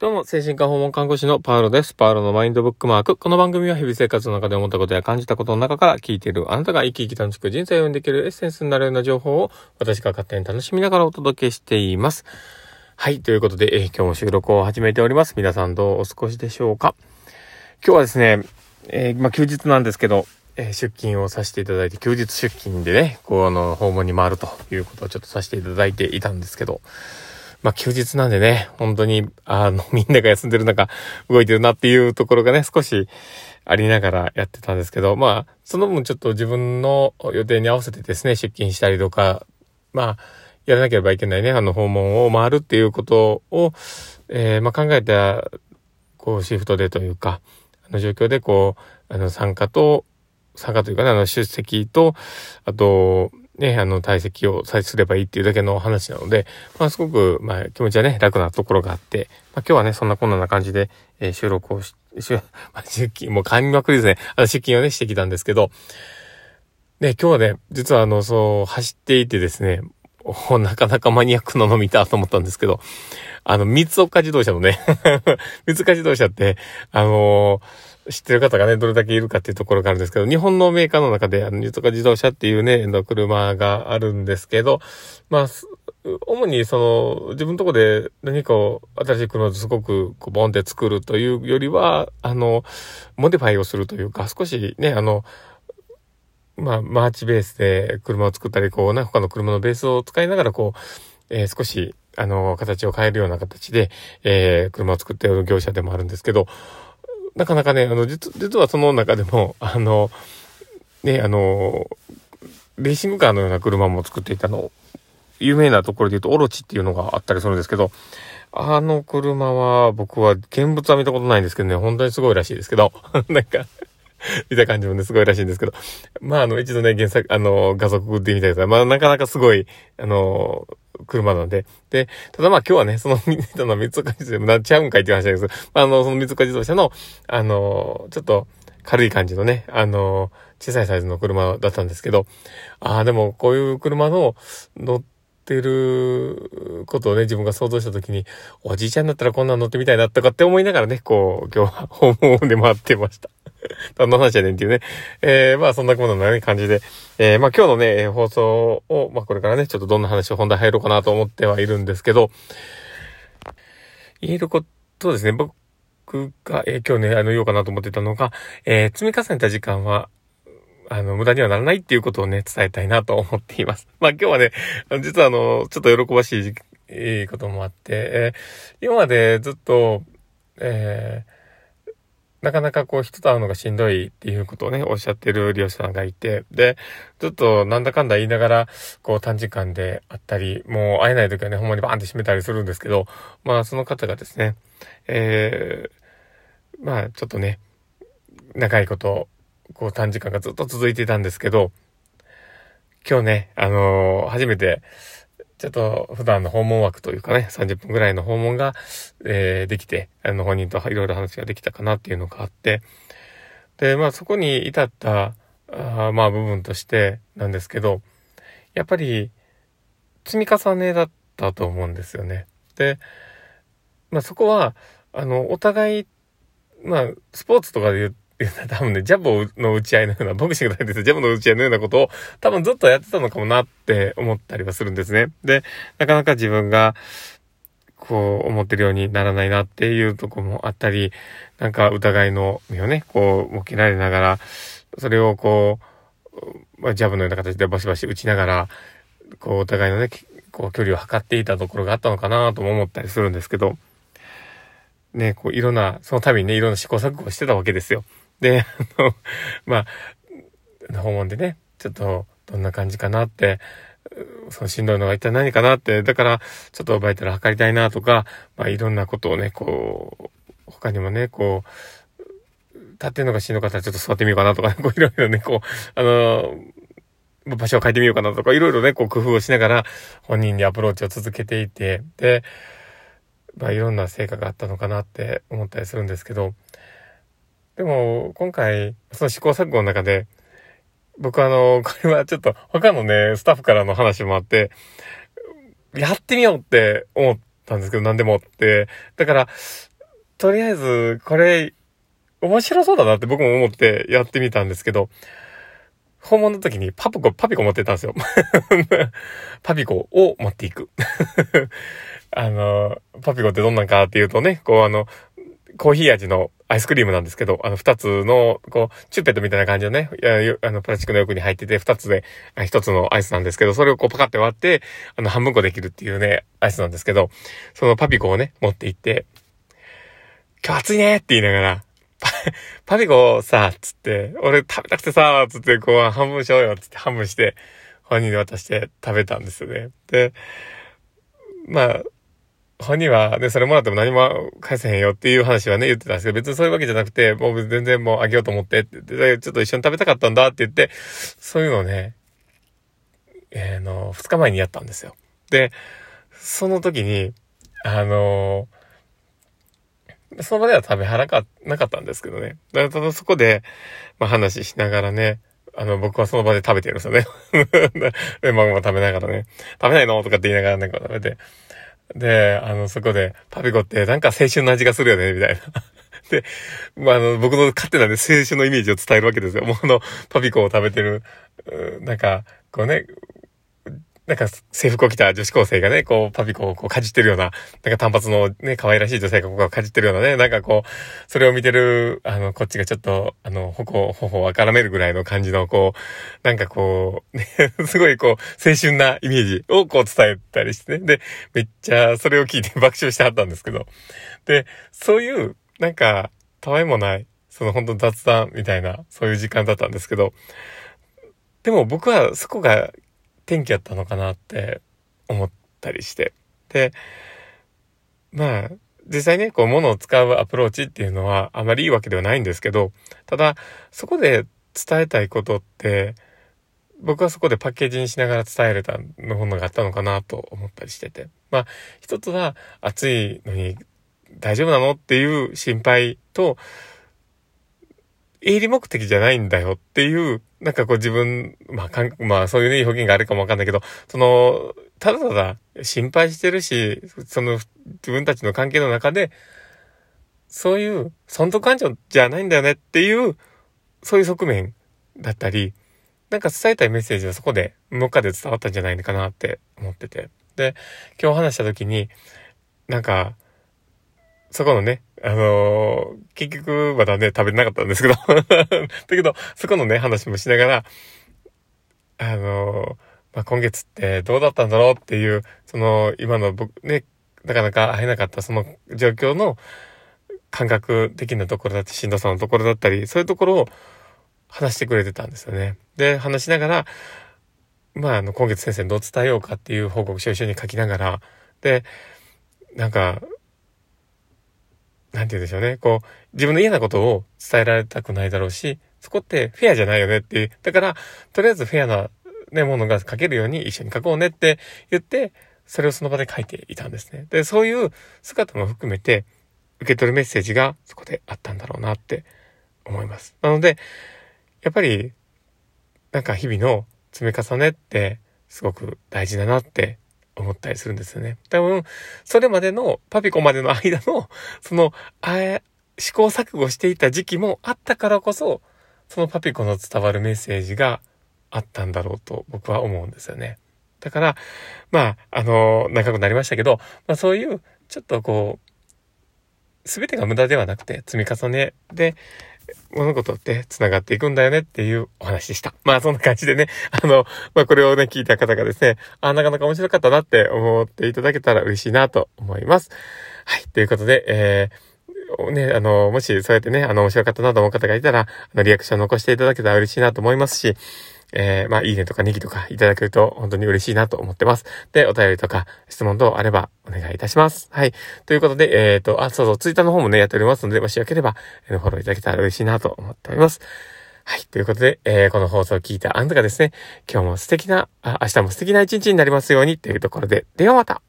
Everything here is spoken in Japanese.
どうも、精神科訪問看護師のパウロです。パウロのマインドブックマーク。この番組は日々生活の中で思ったことや感じたことの中から聞いているあなたが生き生き楽しく人生を読んでいけるエッセンスになるような情報を私が勝手に楽しみながらお届けしています。はい、ということで、えー、今日も収録を始めております。皆さんどうお過ごしでしょうか？今日はですね、えー、まあ、休日なんですけど、えー、出勤をさせていただいて、休日出勤でね、こう、あの、訪問に回るということをちょっとさせていただいていたんですけど、まあ休日なんでね、本当に、あの、みんなが休んでる中、動いてるなっていうところがね、少しありながらやってたんですけど、まあ、その分ちょっと自分の予定に合わせてですね、出勤したりとか、まあ、やらなければいけないね、あの、訪問を回るっていうことを、えー、まあ考えた、こう、シフトでというか、あの状況でこう、あの、参加と、参加というかね、あの、出席と、あと、ね、あの、退席をさえすればいいっていうだけの話なので、まあ、すごく、まあ、気持ちはね、楽なところがあって、まあ、今日はね、そんなこんなな感じで、えー、収録をし、し、まあ、出勤、もう噛みまくりですね。あの、出勤をね、してきたんですけど、ね、今日はね、実はあの、そう、走っていてですね、おなかなかマニアックなの見たと思ったんですけど、あの、三岡自動車のね 三岡自動車って、あのー知ってる方がね、どれだけいるかっていうところがあるんですけど、日本のメーカーの中で、あの、ニュートカ自動車っていうね、の車があるんですけど、まあ、主にその、自分のとこで何かを新しい車をすごくこうボンって作るというよりは、あの、モディファイをするというか、少しね、あの、まあ、マーチベースで車を作ったり、こうね、他の車のベースを使いながら、こう、えー、少し、あの、形を変えるような形で、えー、車を作っている業者でもあるんですけど、なかなかね、あの、実、実はその中でも、あの、ね、あの、レーシングカーのような車も作っていたの、有名なところで言うと、オロチっていうのがあったりするんですけど、あの車は僕は現物は見たことないんですけどね、本当にすごいらしいですけど、なんか見た感じもね、すごいらしいんですけど、まあ、あの、一度ね、原作、あの、画像で見たりとか、まあ、なかなかすごい、あの、車なんで。で、ただまあ今日はね、その、その三岡自動車、なっちゃうんかいっていう話なんです。あの、その三岡自動車の、あの、ちょっと軽い感じのね、あの、小さいサイズの車だったんですけど、ああ、でもこういう車の乗ってることをね、自分が想像したときに、おじいちゃんだったらこんなの乗ってみたいなとかって思いながらね、こう、今日は訪問で回ってました。何の話やねんっていうね。えー、まあそんなことなね、感じで。えー、まあ今日のね、放送を、まあこれからね、ちょっとどんな話を本題入ろうかなと思ってはいるんですけど、言えることですね、僕が、えー、今日ね、あの言おうかなと思ってたのが、えー、積み重ねた時間は、あの、無駄にはならないっていうことをね、伝えたいなと思っています。まあ今日はね、実はあの、ちょっと喜ばしい、いいこともあって、えー、今までずっと、えー、なかなかこう人と会うのがしんどいっていうことをね、おっしゃってる利用者さんがいて、で、ちょっとなんだかんだ言いながら、こう短時間で会ったり、もう会えない時はね、ほんまにバーンって閉めたりするんですけど、まあその方がですね、えー、まあちょっとね、長いこと、こう短時間がずっと続いていたんですけど、今日ね、あのー、初めて、ちょっと普段の訪問枠というかね、30分ぐらいの訪問が、えー、できて、あの、本人といろいろ話ができたかなっていうのがあって、で、まあそこに至った、あまあ部分としてなんですけど、やっぱり積み重ねだったと思うんですよね。で、まあそこは、あの、お互い、まあ、スポーツとかで言う 多分ね、ジャブの打ち合いのような、ボクシングだけでジャブの打ち合いのようなことを多分ずっとやってたのかもなって思ったりはするんですね。で、なかなか自分が、こう思ってるようにならないなっていうとこもあったり、なんか疑いの目をね、こう向けられながら、それをこう、まあ、ジャブのような形でバシバシ打ちながら、こうお互いのね、こう距離を測っていたところがあったのかなとも思ったりするんですけど、ね、こういろんな、その度にね、いろんな試行錯誤してたわけですよ。で、あの、まあ、訪問でね、ちょっとどんな感じかなって、そのしんどいのが一体何かなって、だから、ちょっとバイタル測りたいなとか、まあいろんなことをね、こう、他にもね、こう、立ってるのがしんどかったらちょっと座ってみようかなとか、ね、こういろいろね、こう、あの、場所を変えてみようかなとか、いろいろね、こう工夫をしながら本人にアプローチを続けていて、で、まあいろんな成果があったのかなって思ったりするんですけど、でも、今回、その試行錯誤の中で、僕あの、これはちょっと他のね、スタッフからの話もあって、やってみようって思ったんですけど、何でもって。だから、とりあえず、これ、面白そうだなって僕も思ってやってみたんですけど、訪問の時にパピコ、パピコ持ってたんですよ。パピコを持っていく。あの、パピコってどんなんかっていうとね、こうあの、コーヒー味のアイスクリームなんですけど、あの、二つの、こう、チューペットみたいな感じのね、あの、プラスチックの横に入ってて、二つで、一つのアイスなんですけど、それをこうパカって割って、あの、半分こできるっていうね、アイスなんですけど、そのパピコをね、持って行って、今日暑いねって言いながら、パピコさ、つって、俺食べたくてさ、つって、こう、半分しようよ、つって半分して、本人に渡して食べたんですよね。で、まあ、本人はね、それもらっても何も返せへんよっていう話はね、言ってたんですけど、別にそういうわけじゃなくて、もう全然もうあげようと思ってって、ちょっと一緒に食べたかったんだって言って、そういうのをね、えー、の、二日前にやったんですよ。で、その時に、あのーその場では食べはなかなかったんですけどね。だただそこで、まあ話しながらね、あの、僕はその場で食べてるんですよね。で、マグマ食べながらね、食べないの？とかって言いながらね、こう食べて。で、あの、そこで、パピコってなんか青春の味がするよね、みたいな。で、まあ、あの、僕の勝手なね、青春のイメージを伝えるわけですよ。もうあの、パピコを食べてる、なんか、こうね、なんか制服を着た女子高生がね、こう、パピコをこうかじってるような、なんか単発のね、可愛らしい女性がここをかじってるようなね、なんかこう、それを見てる、あの、こっちがちょっと、あの、頬、頬をからめるぐらいの感じの、こう、なんかこう、ね、すごいこう、青春なイメージをこう伝えたりしてね。で、めっちゃそれを聞いて 爆笑してはったんですけど。で、そういう、なんか、たわいもない、その本当雑談みたいな、そういう時間だったんですけど、でも僕はそこが天気やったのかなって思ったりして。で、まあ、実際ね、こう、物を使うアプローチっていうのはあまりいいわけではないんですけど、ただ、そこで伝えたいことって、僕はそこでパッケージにしながら伝えれたのものがあったのかなと思ったりしてて。まあ、一つは暑いのに大丈夫なのっていう心配と、営利目的じゃないんだよっていう、なんかこう自分、まあ、かんまあそういうね、表現があるかもわかんないけど、その、ただただ心配してるし、その自分たちの関係の中で、そういう損得感情じゃないんだよねっていう、そういう側面だったり、なんか伝えたいメッセージはそこで、どっかで伝わったんじゃないのかなって思ってて。で、今日話した時に、なんか、そこのね、あのー、結局まだね、食べてなかったんですけど だけど、そこのね、話もしながら、あのー、まあ、今月ってどうだったんだろうっていう、その、今の僕、ね、なかなか会えなかったその状況の感覚的なところだって、しんどさのところだったり、そういうところを話してくれてたんですよね。で、話しながら、まあ、あの、今月先生にどう伝えようかっていう報告書を一緒に書きながら、で、なんか、なんて言うんでしょうね。こう、自分の嫌なことを伝えられたくないだろうし、そこってフェアじゃないよねっていう。だから、とりあえずフェアな、ね、ものが書けるように一緒に書こうねって言って、それをその場で書いていたんですね。で、そういう姿も含めて、受け取るメッセージがそこであったんだろうなって思います。なので、やっぱり、なんか日々の積み重ねってすごく大事だなって思ったりするんですよね。多分、それまでの、パピコまでの間の、その、あ試行錯誤していた時期もあったからこそ、そのパピコの伝わるメッセージがあったんだろうと僕は思うんですよね。だから、まあ、あの、長くなりましたけど、まあそういう、ちょっとこう、すべてが無駄ではなくて、積み重ねで、物事って繋がっていくんだよねっていうお話でした。まあそんな感じでね、あの、まあこれをね、聞いた方がですね、あ、なかなか面白かったなって思っていただけたら嬉しいなと思います。はい、ということで、えー、ね、あの、もしそうやってね、あの、面白かったなと思う方がいたら、あの、リアクション残していただけたら嬉しいなと思いますし、えー、まあ、いいねとかネギとかいただけると本当に嬉しいなと思ってます。で、お便りとか質問等あればお願いいたします。はい。ということで、えっ、ー、と、あ、そうそう、ツイッターの方もね、やっておりますので、もしよければ、えー、フォローいただけたら嬉しいなと思っております。はい。ということで、えー、この放送を聞いたあなたがですね、今日も素敵な、あ、明日も素敵な一日になりますようにというところで、ではまた